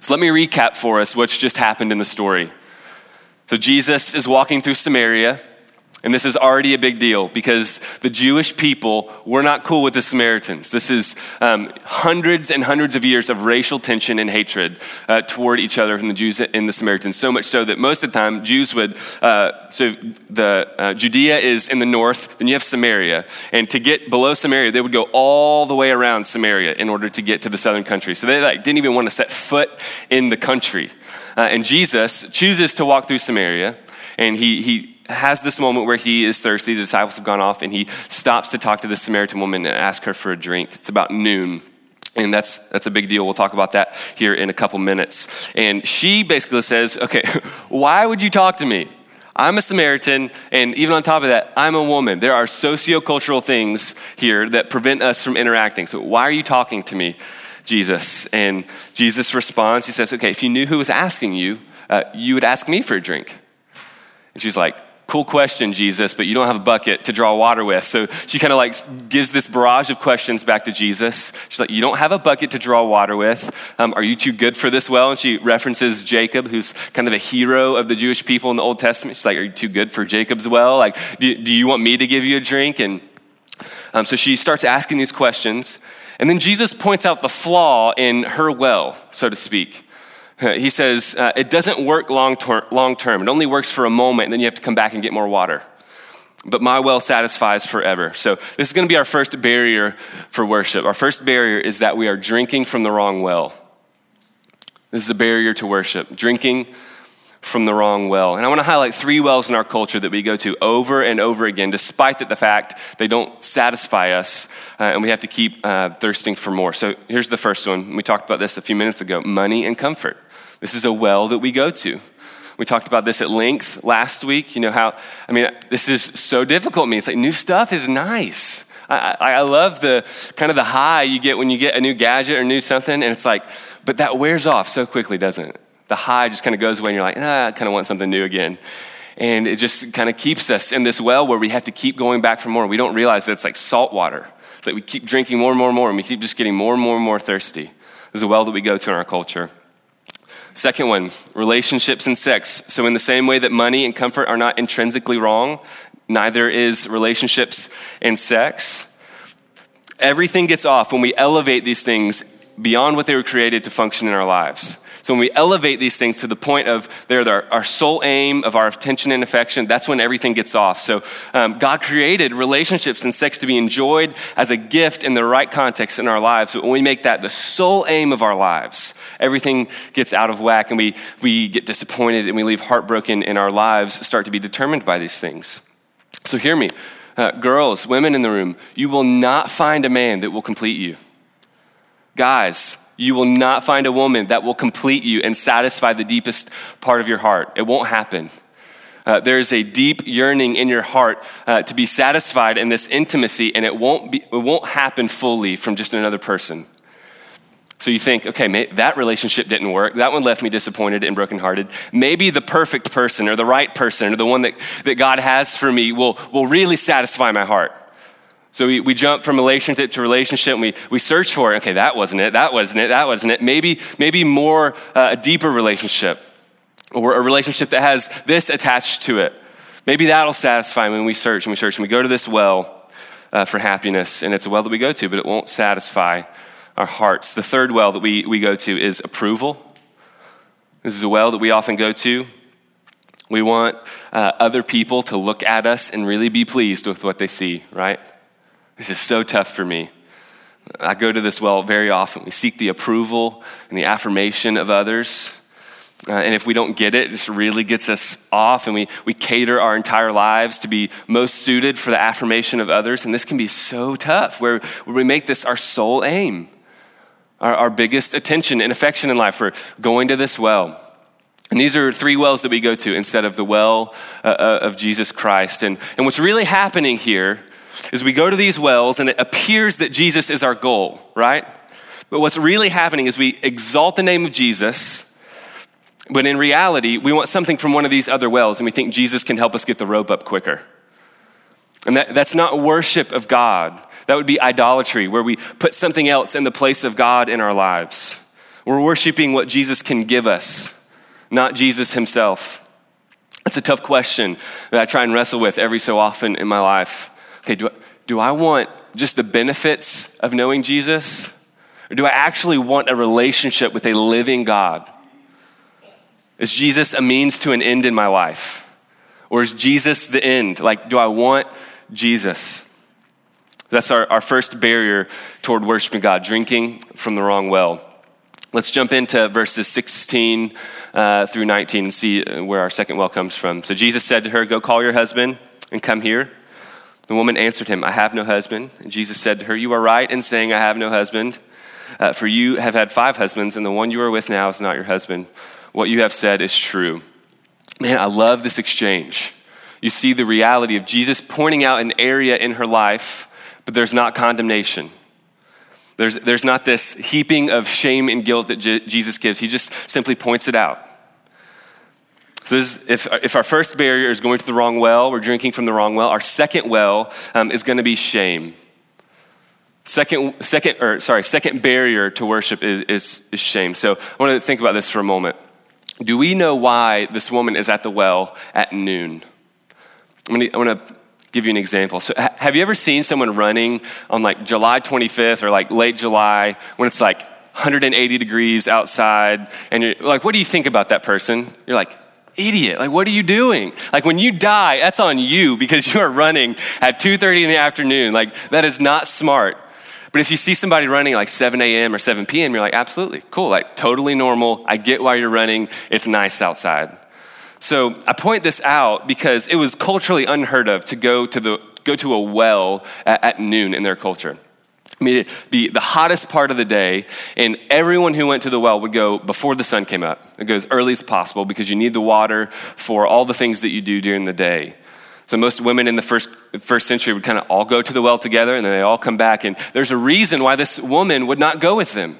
So let me recap for us what's just happened in the story. So Jesus is walking through Samaria. And this is already a big deal because the Jewish people were not cool with the Samaritans. This is um, hundreds and hundreds of years of racial tension and hatred uh, toward each other from the Jews and the Samaritans. So much so that most of the time Jews would, uh, so the uh, Judea is in the north, then you have Samaria. And to get below Samaria, they would go all the way around Samaria in order to get to the southern country. So they like, didn't even want to set foot in the country. Uh, and Jesus chooses to walk through Samaria and he, he has this moment where he is thirsty. The disciples have gone off, and he stops to talk to the Samaritan woman and ask her for a drink. It's about noon. And that's, that's a big deal. We'll talk about that here in a couple minutes. And she basically says, Okay, why would you talk to me? I'm a Samaritan, and even on top of that, I'm a woman. There are sociocultural things here that prevent us from interacting. So, why are you talking to me, Jesus? And Jesus responds, He says, Okay, if you knew who was asking you, uh, you would ask me for a drink. And she's like, cool question, Jesus, but you don't have a bucket to draw water with. So she kind of like gives this barrage of questions back to Jesus. She's like, You don't have a bucket to draw water with. Um, are you too good for this well? And she references Jacob, who's kind of a hero of the Jewish people in the Old Testament. She's like, Are you too good for Jacob's well? Like, do, do you want me to give you a drink? And um, so she starts asking these questions. And then Jesus points out the flaw in her well, so to speak. He says, uh, it doesn't work long, long term. It only works for a moment, and then you have to come back and get more water. But my well satisfies forever. So, this is going to be our first barrier for worship. Our first barrier is that we are drinking from the wrong well. This is a barrier to worship, drinking from the wrong well. And I want to highlight three wells in our culture that we go to over and over again, despite the fact they don't satisfy us, uh, and we have to keep uh, thirsting for more. So here's the first one. We talked about this a few minutes ago money and comfort. This is a well that we go to. We talked about this at length last week. You know how, I mean, this is so difficult to me. It's like new stuff is nice. I, I, I love the kind of the high you get when you get a new gadget or new something, and it's like, but that wears off so quickly, doesn't it? The high just kind of goes away, and you're like, ah, I kind of want something new again. And it just kind of keeps us in this well where we have to keep going back for more. We don't realize that it's like salt water. It's like we keep drinking more and more and more, and we keep just getting more and more and more thirsty. There's a well that we go to in our culture. Second one, relationships and sex. So, in the same way that money and comfort are not intrinsically wrong, neither is relationships and sex. Everything gets off when we elevate these things beyond what they were created to function in our lives. So when we elevate these things to the point of they're our, our sole aim of our attention and affection, that's when everything gets off. So um, God created relationships and sex to be enjoyed as a gift in the right context in our lives. But when we make that the sole aim of our lives, everything gets out of whack and we, we get disappointed and we leave heartbroken and our lives start to be determined by these things. So hear me. Uh, girls, women in the room, you will not find a man that will complete you. Guys, you will not find a woman that will complete you and satisfy the deepest part of your heart. It won't happen. Uh, there is a deep yearning in your heart uh, to be satisfied in this intimacy, and it won't, be, it won't happen fully from just another person. So you think, okay, that relationship didn't work. That one left me disappointed and brokenhearted. Maybe the perfect person or the right person or the one that, that God has for me will, will really satisfy my heart. So we, we jump from relationship to relationship and we, we search for it. Okay, that wasn't it, that wasn't it, that wasn't it. Maybe, maybe more uh, a deeper relationship or a relationship that has this attached to it. Maybe that'll satisfy when we search and we search and we go to this well uh, for happiness and it's a well that we go to, but it won't satisfy our hearts. The third well that we, we go to is approval. This is a well that we often go to. We want uh, other people to look at us and really be pleased with what they see, right? This is so tough for me. I go to this well very often. We seek the approval and the affirmation of others. Uh, and if we don't get it, it just really gets us off, and we, we cater our entire lives to be most suited for the affirmation of others. And this can be so tough, where, where we make this our sole aim, our, our biggest attention and affection in life. We're going to this well. And these are three wells that we go to instead of the well uh, uh of Jesus Christ. And, and what's really happening here is we go to these wells and it appears that Jesus is our goal, right? But what's really happening is we exalt the name of Jesus, but in reality, we want something from one of these other wells and we think Jesus can help us get the rope up quicker. And that, that's not worship of God. That would be idolatry, where we put something else in the place of God in our lives. We're worshiping what Jesus can give us, not Jesus himself. That's a tough question that I try and wrestle with every so often in my life. Okay, do I, do I want just the benefits of knowing Jesus? Or do I actually want a relationship with a living God? Is Jesus a means to an end in my life? Or is Jesus the end? Like, do I want Jesus? That's our, our first barrier toward worshiping God, drinking from the wrong well. Let's jump into verses 16 uh, through 19 and see where our second well comes from. So Jesus said to her, Go call your husband and come here. The woman answered him, I have no husband. And Jesus said to her, You are right in saying, I have no husband. Uh, for you have had five husbands, and the one you are with now is not your husband. What you have said is true. Man, I love this exchange. You see the reality of Jesus pointing out an area in her life, but there's not condemnation. There's, there's not this heaping of shame and guilt that J- Jesus gives. He just simply points it out. So this, if, if our first barrier is going to the wrong well, we're drinking from the wrong well, our second well um, is going to be shame. Second, second, or sorry, second barrier to worship is, is, is shame. So I want to think about this for a moment. Do we know why this woman is at the well at noon? I'm going to, give you an example. So, have you ever seen someone running on like July 25th or like late July when it's like 180 degrees outside and you're like, what do you think about that person? You're like, idiot. Like, what are you doing? Like, when you die, that's on you because you are running at 2.30 in the afternoon. Like, that is not smart. But if you see somebody running like 7 a.m. or 7 p.m., you're like, absolutely, cool, like totally normal. I get why you're running. It's nice outside. So I point this out because it was culturally unheard of to go to, the, go to a well at, at noon in their culture. I mean, it'd be the hottest part of the day, and everyone who went to the well would go before the sun came up. It goes early as possible because you need the water for all the things that you do during the day. So most women in the first, first century would kind of all go to the well together, and then they all come back. And there's a reason why this woman would not go with them.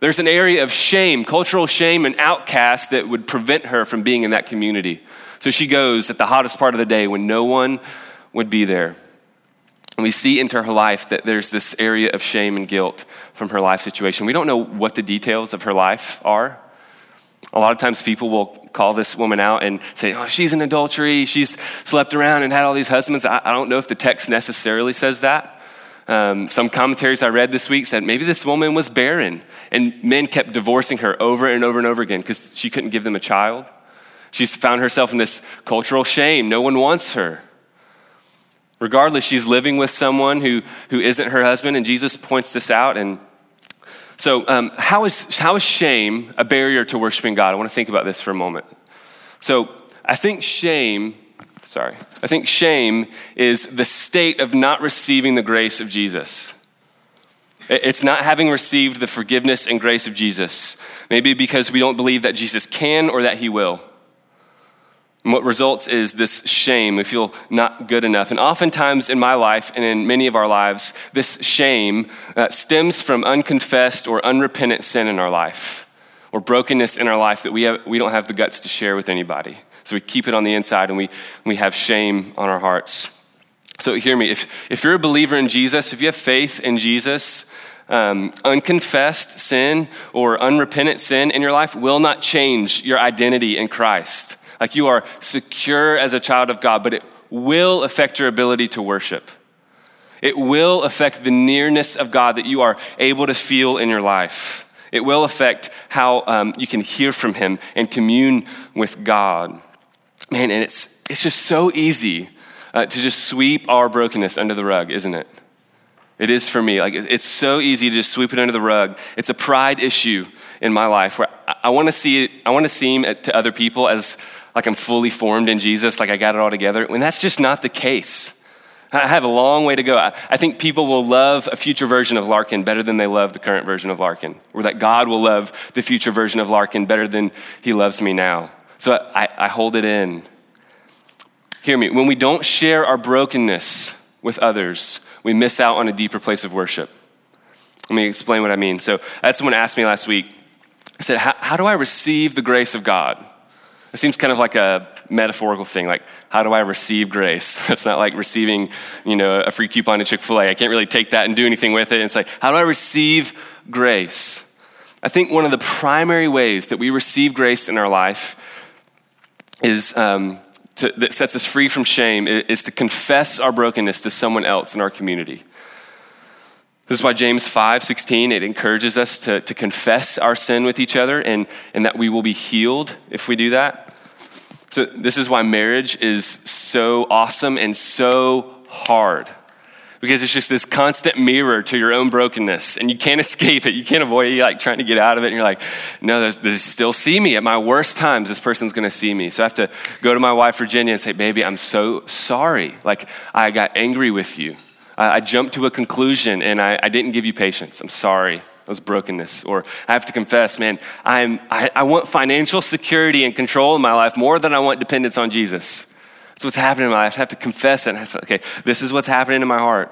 There's an area of shame, cultural shame and outcast that would prevent her from being in that community. So she goes at the hottest part of the day when no one would be there. And we see into her life that there's this area of shame and guilt from her life situation. We don't know what the details of her life are. A lot of times people will call this woman out and say, oh, she's an adultery. She's slept around and had all these husbands. I, I don't know if the text necessarily says that. Um, some commentaries I read this week said maybe this woman was barren and men kept divorcing her over and over and over again because she couldn't give them a child. She's found herself in this cultural shame. No one wants her. Regardless, she's living with someone who, who isn't her husband, and Jesus points this out. And so, um, how, is, how is shame a barrier to worshiping God? I want to think about this for a moment. So, I think shame, sorry, I think shame is the state of not receiving the grace of Jesus. It's not having received the forgiveness and grace of Jesus. Maybe because we don't believe that Jesus can or that he will. And what results is this shame. We feel not good enough. And oftentimes in my life and in many of our lives, this shame uh, stems from unconfessed or unrepentant sin in our life or brokenness in our life that we, have, we don't have the guts to share with anybody. So we keep it on the inside and we, we have shame on our hearts. So hear me. If, if you're a believer in Jesus, if you have faith in Jesus, um, unconfessed sin or unrepentant sin in your life will not change your identity in Christ. Like you are secure as a child of God, but it will affect your ability to worship. It will affect the nearness of God that you are able to feel in your life. It will affect how um, you can hear from Him and commune with God. Man, and it's, it's just so easy uh, to just sweep our brokenness under the rug, isn't it? It is for me. Like it's so easy to just sweep it under the rug. It's a pride issue in my life where I, I want to see it, I want to seem to other people as like I'm fully formed in Jesus, like I got it all together, when that's just not the case. I have a long way to go. I think people will love a future version of Larkin better than they love the current version of Larkin, or that God will love the future version of Larkin better than he loves me now. So I, I hold it in. Hear me. When we don't share our brokenness with others, we miss out on a deeper place of worship. Let me explain what I mean. So, I had someone ask me last week, I said, How do I receive the grace of God? It seems kind of like a metaphorical thing, like how do I receive grace? It's not like receiving, you know, a free coupon to Chick-fil-A. I can't really take that and do anything with it. It's like, how do I receive grace? I think one of the primary ways that we receive grace in our life is um, to, that sets us free from shame is to confess our brokenness to someone else in our community. This is why James 5 16, it encourages us to, to confess our sin with each other and, and that we will be healed if we do that. So, this is why marriage is so awesome and so hard because it's just this constant mirror to your own brokenness and you can't escape it. You can't avoid it. You're like trying to get out of it and you're like no they still see me. At my worst times this person's going to see me. So i have to go to my wife virginia and say baby i'm so sorry. Like i got angry with you i, jumped to a conclusion and I, I didn't give you patience i'm sorry that was brokenness or i have to confess man I'm, I, I want financial security and control in my life more than i want dependence on jesus that's what's happening in my life. I have to confess it. I have to, okay, this is what's happening in my heart.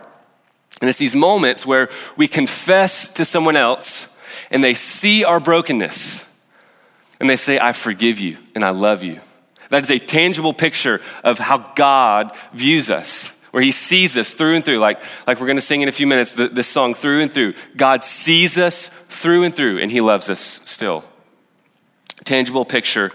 And it's these moments where we confess to someone else and they see our brokenness and they say, I forgive you and I love you. That is a tangible picture of how God views us, where He sees us through and through. Like, like we're going to sing in a few minutes, the, this song, Through and Through. God sees us through and through, and He loves us still. Tangible picture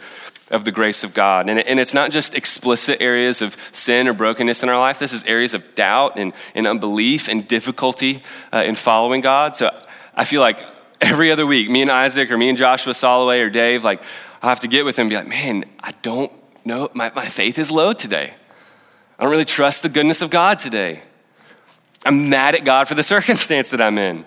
of the grace of God. And, and it's not just explicit areas of sin or brokenness in our life, this is areas of doubt and, and unbelief and difficulty uh, in following God. So I feel like every other week, me and Isaac or me and Joshua Soloway or Dave, like, i have to get with him and be like, man, I don't know, my, my faith is low today. I don't really trust the goodness of God today. I'm mad at God for the circumstance that I'm in.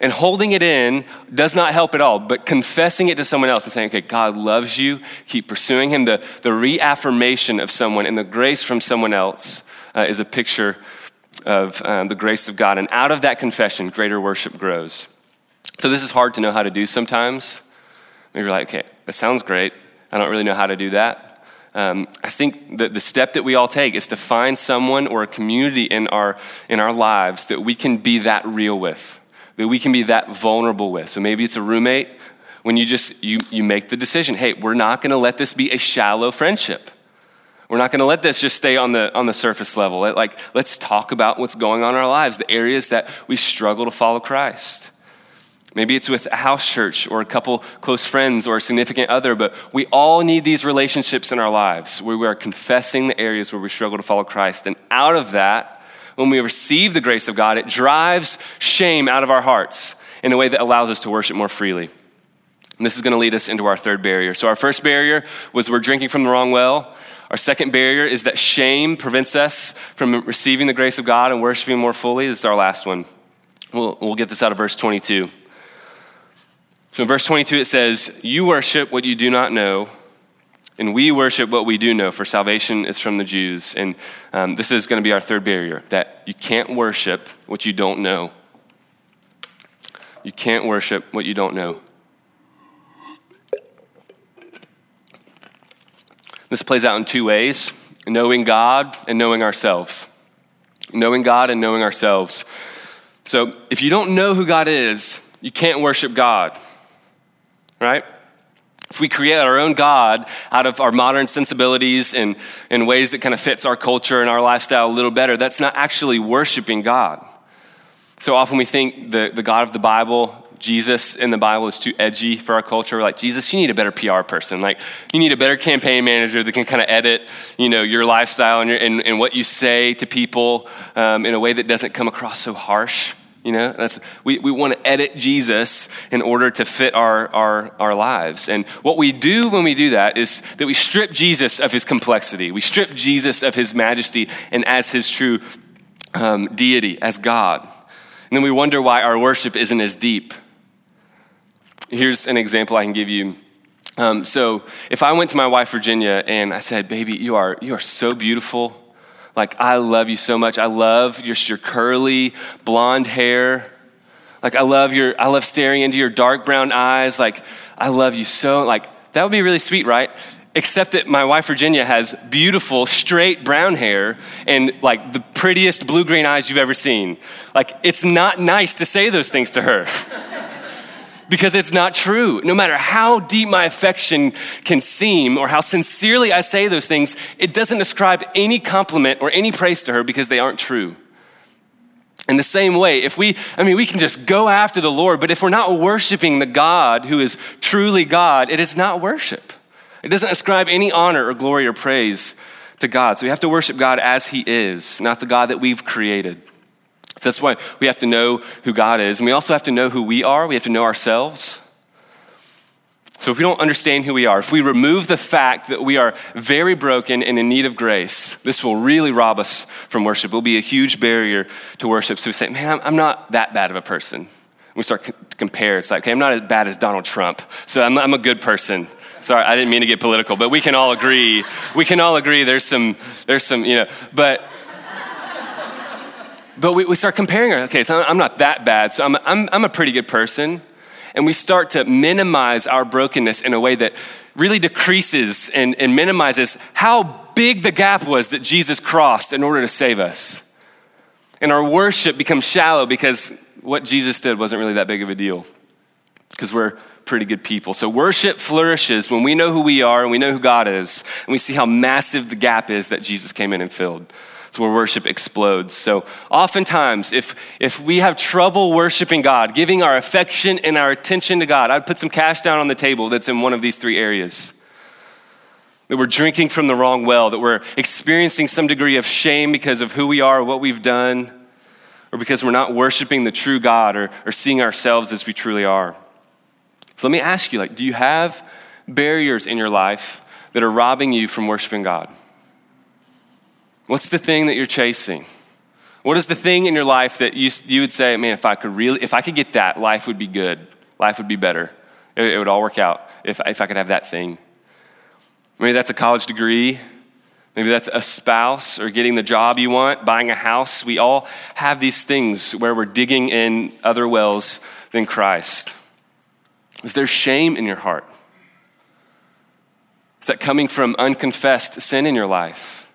And holding it in does not help at all, but confessing it to someone else and saying, okay, God loves you, keep pursuing Him. The, the reaffirmation of someone and the grace from someone else uh, is a picture of um, the grace of God. And out of that confession, greater worship grows. So this is hard to know how to do sometimes. Maybe you're like, okay, that sounds great. I don't really know how to do that. Um, I think that the step that we all take is to find someone or a community in our, in our lives that we can be that real with that we can be that vulnerable with. So maybe it's a roommate when you just you you make the decision, hey, we're not going to let this be a shallow friendship. We're not going to let this just stay on the on the surface level. Like let's talk about what's going on in our lives, the areas that we struggle to follow Christ. Maybe it's with a house church or a couple close friends or a significant other, but we all need these relationships in our lives where we are confessing the areas where we struggle to follow Christ. And out of that, when we receive the grace of God, it drives shame out of our hearts in a way that allows us to worship more freely. And this is going to lead us into our third barrier. So, our first barrier was we're drinking from the wrong well. Our second barrier is that shame prevents us from receiving the grace of God and worshiping more fully. This is our last one. We'll, we'll get this out of verse 22. So, in verse 22, it says, You worship what you do not know and we worship what we do know, for salvation is from the Jews. And um, this is going to be our third barrier that you can't worship what you don't know. You can't worship what you don't know. This plays out in two ways knowing God and knowing ourselves. Knowing God and knowing ourselves. So if you don't know who God is, you can't worship God, right? If we create our own God out of our modern sensibilities and in ways that kind of fits our culture and our lifestyle a little better, that's not actually worshiping God. So often we think the, the God of the Bible, Jesus in the Bible, is too edgy for our culture. We're like, Jesus, you need a better PR person. Like, you need a better campaign manager that can kind of edit, you know, your lifestyle and, your, and, and what you say to people um, in a way that doesn't come across so harsh. You know, that's, we, we want to edit Jesus in order to fit our, our, our lives. And what we do when we do that is that we strip Jesus of his complexity. We strip Jesus of his majesty and as his true um, deity, as God. And then we wonder why our worship isn't as deep. Here's an example I can give you. Um, so if I went to my wife, Virginia, and I said, Baby, you are, you are so beautiful like, I love you so much. I love your, your curly blonde hair. Like, I love your, I love staring into your dark brown eyes. Like, I love you so. Like, that would be really sweet, right? Except that my wife Virginia has beautiful, straight brown hair and like the prettiest blue green eyes you've ever seen. Like, it's not nice to say those things to her. because it's not true. No matter how deep my affection can seem or how sincerely I say those things, it doesn't ascribe any compliment or any praise to her because they aren't true. In the same way, if we, I mean, we can just go after the Lord, but if we're not worshiping the God who is truly God, it is not worship. It doesn't ascribe any honor or glory or praise to God. So we have to worship God as He is, not the God that we've created. That's why we have to know who God is. And we also have to know who we are. We have to know ourselves. So, if we don't understand who we are, if we remove the fact that we are very broken and in need of grace, this will really rob us from worship. It will be a huge barrier to worship. So, we say, man, I'm, not that bad of a person. We start to compare. It's like, okay, I'm not as bad as Donald Trump, so I'm, I'm a good person. Sorry, I didn't mean to get political, but we can all agree. We can all agree there's some, there's some, you know, but but we, we start comparing. Okay, so I'm not that bad, so I'm, I'm, I'm a pretty good person and we start to minimize our brokenness in a way that really decreases and, and minimizes how big the gap was that Jesus crossed in order to save us. And our worship becomes shallow because what Jesus did wasn't really that big of a deal because we're pretty good people. So worship flourishes when we know who we are and we know who God is, and we see how massive the gap is that Jesus came in and filled. It's where worship explodes. So, oftentimes, if, if we have trouble worshiping God, giving our affection and our attention to God, I'd put some cash down on the table that's in one of these three areas. That we're drinking from the wrong well, that we're experiencing some degree of shame because of who we are, what we've done, or because we're not worshiping the true God or, or seeing ourselves as we truly are. So, let me ask you like, do you have barriers in your life that are robbing you from worshiping God? What's the thing that you're chasing? What is the thing in your life that you, you would say, man, if I could really, if I could get that, life would be good. Life would be better. It, it would all work out if, if I could have that thing. Maybe that's a college degree. Maybe that's a spouse or getting the job you want, buying a house. We all have these things where we're digging in other wells than Christ. Is there shame in your heart? Is that coming from unconfessed sin in your life?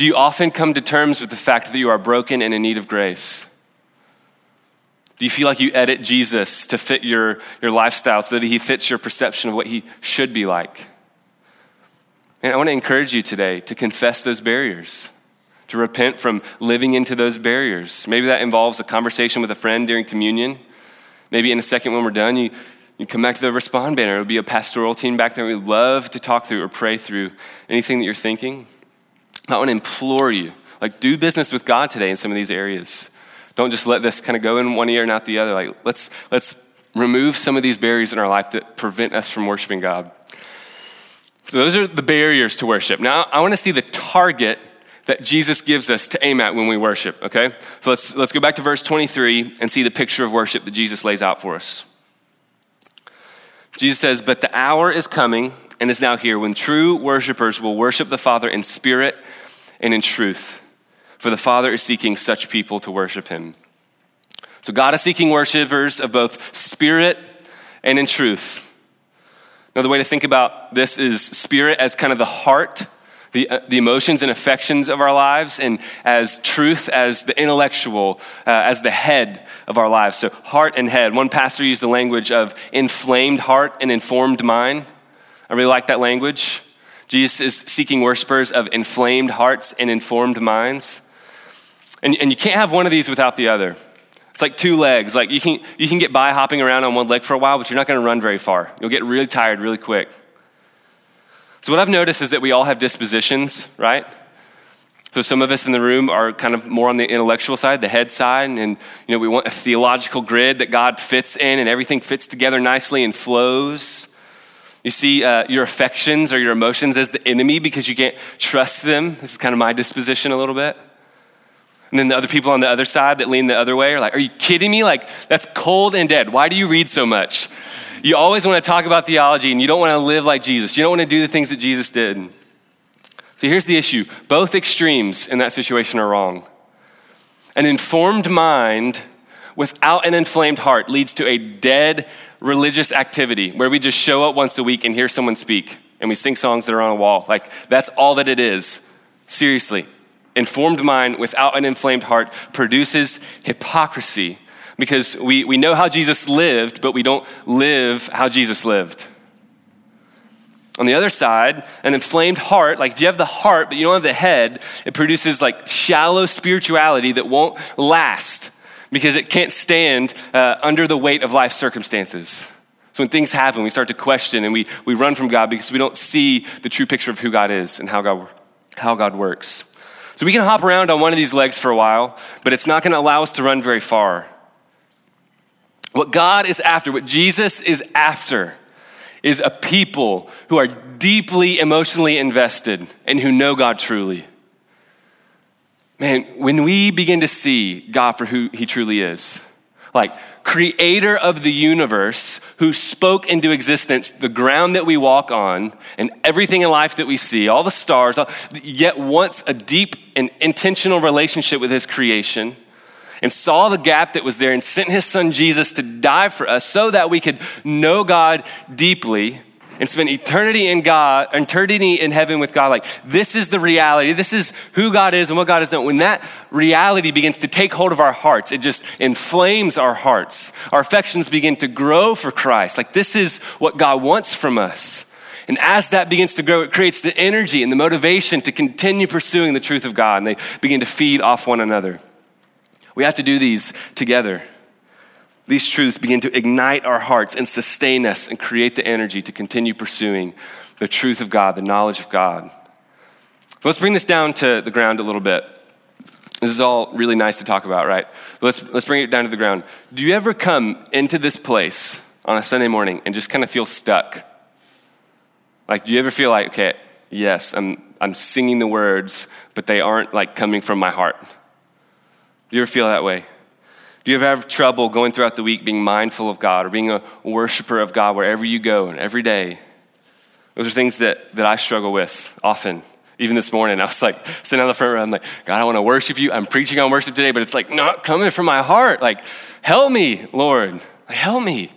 Do you often come to terms with the fact that you are broken and in need of grace? Do you feel like you edit Jesus to fit your, your lifestyle so that he fits your perception of what he should be like? And I want to encourage you today to confess those barriers, to repent from living into those barriers. Maybe that involves a conversation with a friend during communion. Maybe in a second when we're done, you, you come back to the respond banner. It'll be a pastoral team back there. We'd love to talk through or pray through anything that you're thinking. I want to implore you, like, do business with God today in some of these areas. Don't just let this kind of go in one ear and out the other. Like, let's, let's remove some of these barriers in our life that prevent us from worshiping God. So those are the barriers to worship. Now, I want to see the target that Jesus gives us to aim at when we worship, okay? So let's, let's go back to verse 23 and see the picture of worship that Jesus lays out for us. Jesus says, But the hour is coming and is now here when true worshipers will worship the Father in spirit and in truth. For the Father is seeking such people to worship him. So God is seeking worshipers of both spirit and in truth. Another way to think about this is spirit as kind of the heart, the, uh, the emotions and affections of our lives, and as truth as the intellectual, uh, as the head of our lives. So heart and head. One pastor used the language of inflamed heart and informed mind. I really like that language. Jesus is seeking worshipers of inflamed hearts and informed minds. And, and you can't have one of these without the other. It's like two legs. Like you can, you can get by hopping around on one leg for a while, but you're not going to run very far. You'll get really tired really quick. So, what I've noticed is that we all have dispositions, right? So some of us in the room are kind of more on the intellectual side, the head side, and you know we want a theological grid that God fits in, and everything fits together nicely and flows. You see uh, your affections or your emotions as the enemy because you can't trust them. This is kind of my disposition a little bit. And then the other people on the other side that lean the other way are like, Are you kidding me? Like, that's cold and dead. Why do you read so much? You always want to talk about theology and you don't want to live like Jesus. You don't want to do the things that Jesus did. So here's the issue both extremes in that situation are wrong. An informed mind without an inflamed heart leads to a dead religious activity where we just show up once a week and hear someone speak and we sing songs that are on a wall. Like, that's all that it is. Seriously. Informed mind without an inflamed heart produces hypocrisy because we, we know how Jesus lived, but we don't live how Jesus lived. On the other side, an inflamed heart, like if you have the heart but you don't have the head, it produces like shallow spirituality that won't last because it can't stand uh, under the weight of life circumstances. So when things happen, we start to question and we, we run from God because we don't see the true picture of who God is and how God, how God works. So we can hop around on one of these legs for a while, but it's not going to allow us to run very far. What God is after, what Jesus is after, is a people who are deeply emotionally invested and who know God truly. Man, when we begin to see God for who he truly is, like creator of the universe who spoke into existence the ground that we walk on and everything in life that we see, all the stars, yet wants a deep and intentional relationship with his creation and saw the gap that was there and sent his son Jesus to die for us so that we could know God deeply and spend eternity in God, eternity in heaven with God. Like, this is the reality. This is who God is and what God is. done. When that reality begins to take hold of our hearts, it just inflames our hearts. Our affections begin to grow for Christ. Like, this is what God wants from us. And as that begins to grow, it creates the energy and the motivation to continue pursuing the truth of God, and they begin to feed off one another. We have to do these together. These truths begin to ignite our hearts and sustain us and create the energy to continue pursuing the truth of God, the knowledge of God. So let's bring this down to the ground a little bit. This is all really nice to talk about, right? But let's, let's bring it down to the ground. Do you ever come into this place on a Sunday morning and just kind of feel stuck? Like, do you ever feel like, okay, yes, I'm, I'm singing the words, but they aren't like coming from my heart? Do you ever feel that way? Do you ever have trouble going throughout the week being mindful of God or being a worshiper of God wherever you go and every day? Those are things that, that I struggle with often. Even this morning, I was like sitting on the front row, I'm like, God, I want to worship you. I'm preaching on worship today, but it's like not coming from my heart. Like, help me, Lord. Like, help me.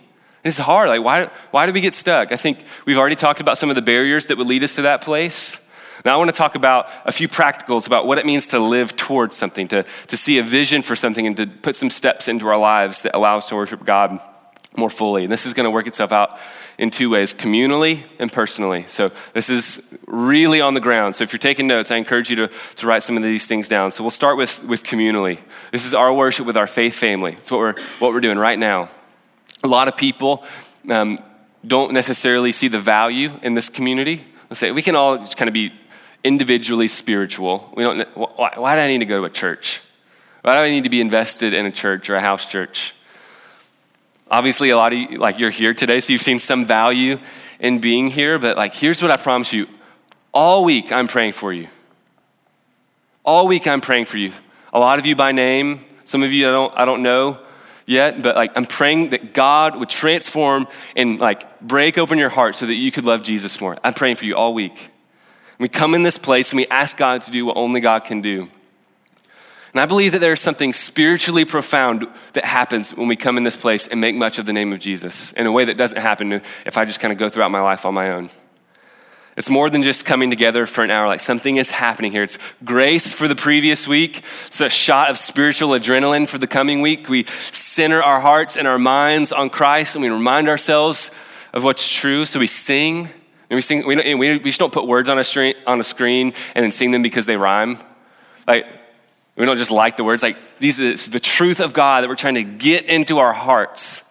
It's hard. Like, why, why do we get stuck? I think we've already talked about some of the barriers that would lead us to that place. Now, I want to talk about a few practicals about what it means to live towards something, to, to see a vision for something, and to put some steps into our lives that allow us to worship God more fully. And this is going to work itself out in two ways communally and personally. So, this is really on the ground. So, if you're taking notes, I encourage you to, to write some of these things down. So, we'll start with, with communally. This is our worship with our faith family. It's what we're, what we're doing right now. A lot of people um, don't necessarily see the value in this community. Let's say we can all just kind of be individually spiritual. We don't, why, why do I need to go to a church? Why do I need to be invested in a church or a house church? Obviously, a lot of you, like you're here today, so you've seen some value in being here, but like here's what I promise you. All week I'm praying for you. All week I'm praying for you. A lot of you by name, some of you I don't, I don't know yet, but like I'm praying that God would transform and like break open your heart so that you could love Jesus more. I'm praying for you all week. We come in this place and we ask God to do what only God can do. And I believe that there is something spiritually profound that happens when we come in this place and make much of the name of Jesus in a way that doesn't happen if I just kind of go throughout my life on my own. It's more than just coming together for an hour, like something is happening here. It's grace for the previous week, it's a shot of spiritual adrenaline for the coming week. We center our hearts and our minds on Christ and we remind ourselves of what's true. So we sing and we sing, we, we, we just don't put words on a, screen, on a screen and then sing them because they rhyme. Like, we don't just like the words. Like, these is the truth of God that we're trying to get into our hearts.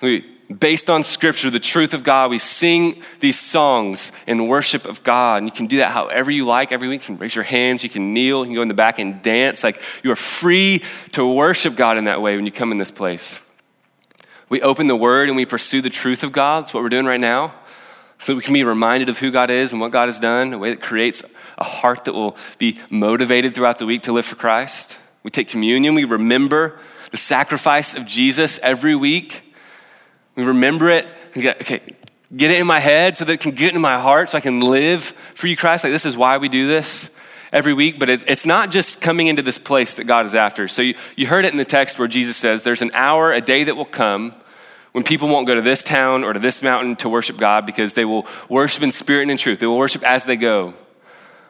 We, based on scripture, the truth of God, we sing these songs in worship of God. And you can do that however you like every week. You can raise your hands, you can kneel, you can go in the back and dance. Like, you are free to worship God in that way when you come in this place. We open the word and we pursue the truth of God. That's what we're doing right now so that we can be reminded of who God is and what God has done, a way that creates a heart that will be motivated throughout the week to live for Christ. We take communion, we remember the sacrifice of Jesus every week. We remember it. Get, okay, get it in my head so that it can get in my heart so I can live for you, Christ. Like, this is why we do this every week, but it, it's not just coming into this place that God is after. So you, you heard it in the text where Jesus says, There's an hour, a day that will come when people won't go to this town or to this mountain to worship God because they will worship in spirit and in truth. They will worship as they go.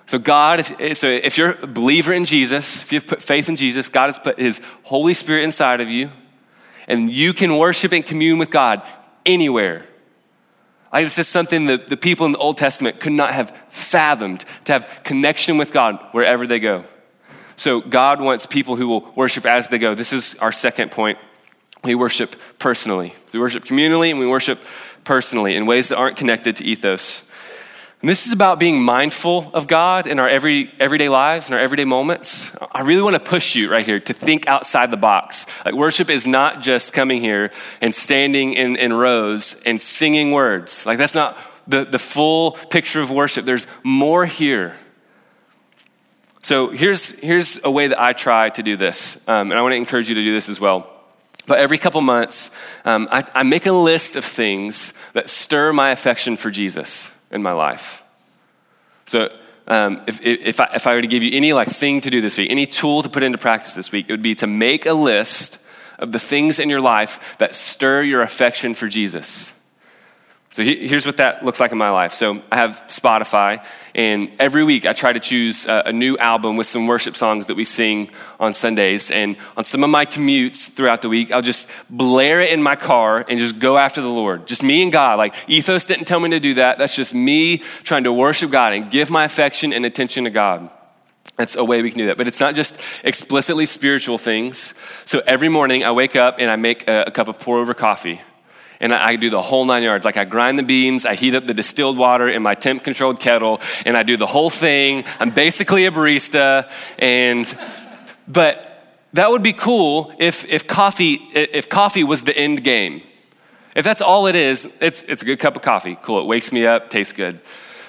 So, God, if, eh, so if you're a believer in Jesus, if you've put faith in Jesus, God has put His Holy Spirit inside of you, and you can worship and commune with God anywhere. Like this is something that the people in the Old Testament could not have fathomed to have connection with God wherever they go. So God wants people who will worship as they go. This is our second point. We worship personally. We worship communally and we worship personally in ways that aren't connected to ethos. And this is about being mindful of God in our every, everyday lives, in our everyday moments. I really want to push you right here to think outside the box. Like, worship is not just coming here and standing in, in rows and singing words. Like, that's not the, the full picture of worship. There's more here. So, here's, here's a way that I try to do this, um, and I want to encourage you to do this as well. But every couple months, um, I, I make a list of things that stir my affection for Jesus in my life. So um, if, if, I, if I were to give you any like thing to do this week, any tool to put into practice this week, it would be to make a list of the things in your life that stir your affection for Jesus. So here's what that looks like in my life. So I have Spotify, and every week I try to choose a new album with some worship songs that we sing on Sundays. And on some of my commutes throughout the week, I'll just blare it in my car and just go after the Lord. Just me and God. Like Ethos didn't tell me to do that. That's just me trying to worship God and give my affection and attention to God. That's a way we can do that. But it's not just explicitly spiritual things. So every morning I wake up and I make a, a cup of pour over coffee and I, do the whole nine yards. Like I grind the beans, I heat up the distilled water in my temp controlled kettle, and I do the whole thing. I'm basically a barista, and but that would be cool if, if coffee if coffee was the end game. If that's all it is, it's, it's a good cup of coffee. Cool, it wakes me up, tastes good.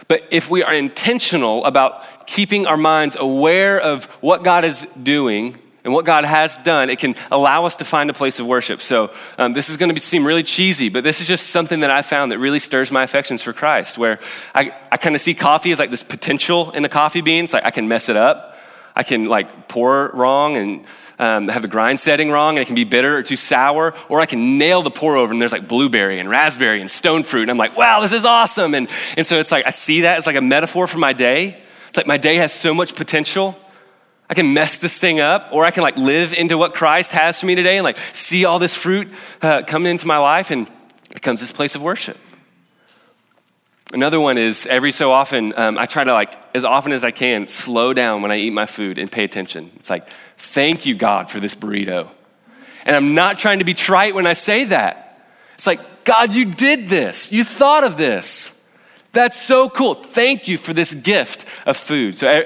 But if we are intentional about keeping our minds aware of what God is doing and what God has done, it can allow us to find a place of worship. So, um, this is going to seem really cheesy, but this is just something that I found that really stirs my affections for Christ, where I, I kind of see coffee as like this potential in the coffee bean. Like I can mess it up, I can like pour wrong and um, have the grind setting wrong, and it can be bitter or too sour, or I can nail the pour over and there's like blueberry and raspberry and stone fruit, and I'm like, wow, this is awesome. And, and so it's like I see that as like a metaphor for my day. It's like my day has so much potential I can mess this thing up, or I can like live into what Christ has for me today and like see all this fruit uh, come into my life and becomes this place of worship. Another one is every so often, um, I try to like, as often as I can, slow down when I eat my food and pay attention. It's like, thank you, God, for this burrito. And I'm not trying to be trite when I say that. It's like, God, you did this. You thought of this. That's so cool. Thank you for this gift of food. So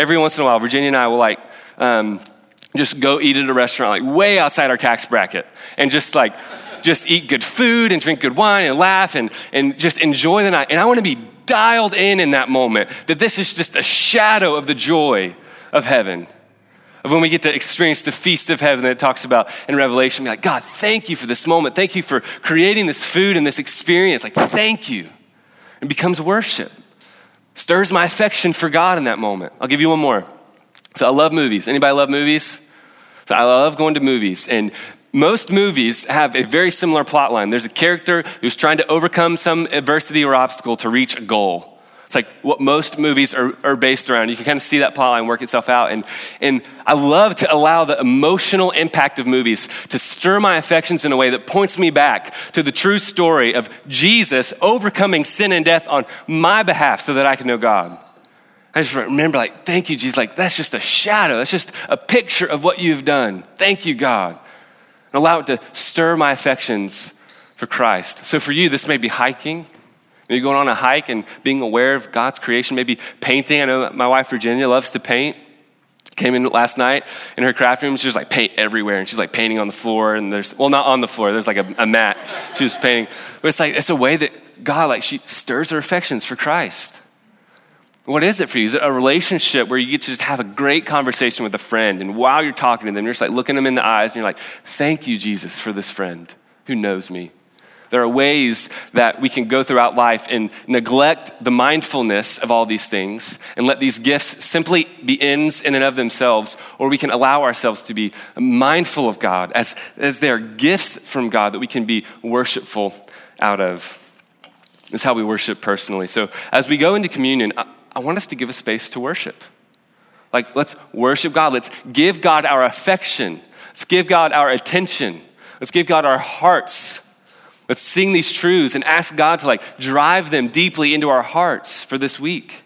every once in a while, Virginia and I will like um, just go eat at a restaurant, like way outside our tax bracket, and just like just eat good food and drink good wine and laugh and, and just enjoy the night. And I want to be dialed in in that moment that this is just a shadow of the joy of heaven. Of when we get to experience the feast of heaven that it talks about in Revelation, be like, God, thank you for this moment. Thank you for creating this food and this experience. Like, thank you. It becomes worship stirs my affection for God in that moment. I'll give you one more. So I love movies. Anybody love movies? So I love going to movies. And most movies have a very similar plot line. There's a character who's trying to overcome some adversity or obstacle to reach a goal. It's like what most movies are, are based around. You can kind of see that plot line work itself out. And, and I love to allow the emotional impact of movies to stir my affections in a way that points me back to the true story of Jesus overcoming sin and death on my behalf so that I can know God. I just remember, like, thank you, Jesus. Like, that's just a shadow. That's just a picture of what you've done. Thank you, God. And allow it to stir my affections for Christ. So for you, this may be hiking. Maybe going on a hike and being aware of God's creation, maybe painting. I know my wife Virginia loves to paint. Came in last night in her craft room, she was like paint everywhere, and she's like painting on the floor, and there's, well, not on the floor, there's like a, a mat she was painting. But it's like, it's a way that God, like, she stirs her affections for Christ. What is it for you? Is it a relationship where you get to just have a great conversation with a friend, and while you're talking to them, you're just like looking them in the eyes, and you're like, thank you, Jesus, for this friend who knows me. There are ways that we can go throughout life and neglect the mindfulness of all these things and let these gifts simply be ends in and of themselves, or we can allow ourselves to be mindful of God as, as they are gifts from God that we can be worshipful out of. Is how we worship personally. So as we go into communion, I, I want us to give a space to worship. Like, let's worship God. Let's give God our affection. Let's give God our attention. Let's give God our hearts. Let's sing these truths and ask God to like drive them deeply into our hearts for this week.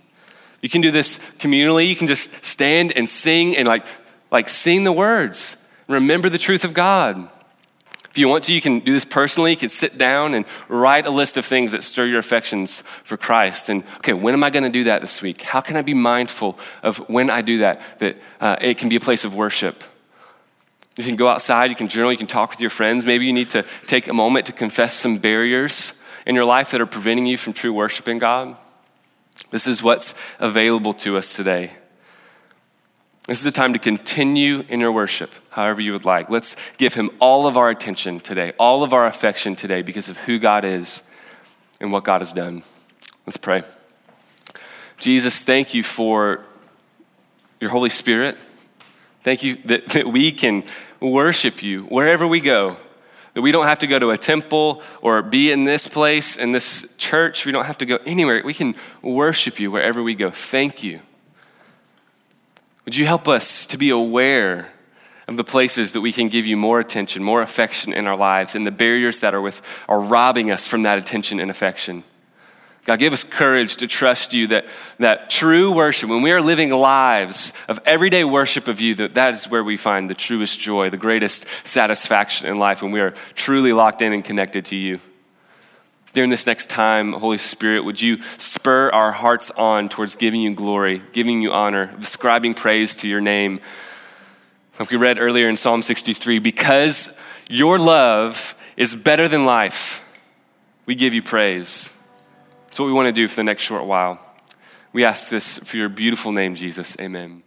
You can do this communally. You can just stand and sing and like, like sing the words. Remember the truth of God. If you want to, you can do this personally. You can sit down and write a list of things that stir your affections for Christ. And okay, when am I going to do that this week? How can I be mindful of when I do that, that uh, it can be a place of worship? You can go outside, you can journal, you can talk with your friends. Maybe you need to take a moment to confess some barriers in your life that are preventing you from true worship in God. This is what's available to us today. This is a time to continue in your worship, however you would like. Let's give him all of our attention today, all of our affection today, because of who God is and what God has done. Let's pray. Jesus, thank you for your Holy Spirit. Thank you that, that we can worship you wherever we go. That we don't have to go to a temple or be in this place, in this church. We don't have to go anywhere. We can worship you wherever we go. Thank you. Would you help us to be aware of the places that we can give you more attention, more affection in our lives, and the barriers that are, with, are robbing us from that attention and affection? God, give us courage to trust you that, that true worship, when we are living lives of everyday worship of you, that that is where we find the truest joy, the greatest satisfaction in life, when we are truly locked in and connected to you. During this next time, Holy Spirit, would you spur our hearts on towards giving you glory, giving you honor, ascribing praise to your name? Like we read earlier in Psalm 63, because your love is better than life, we give you praise. It's what we want to do for the next short while. We ask this for your beautiful name, Jesus. Amen.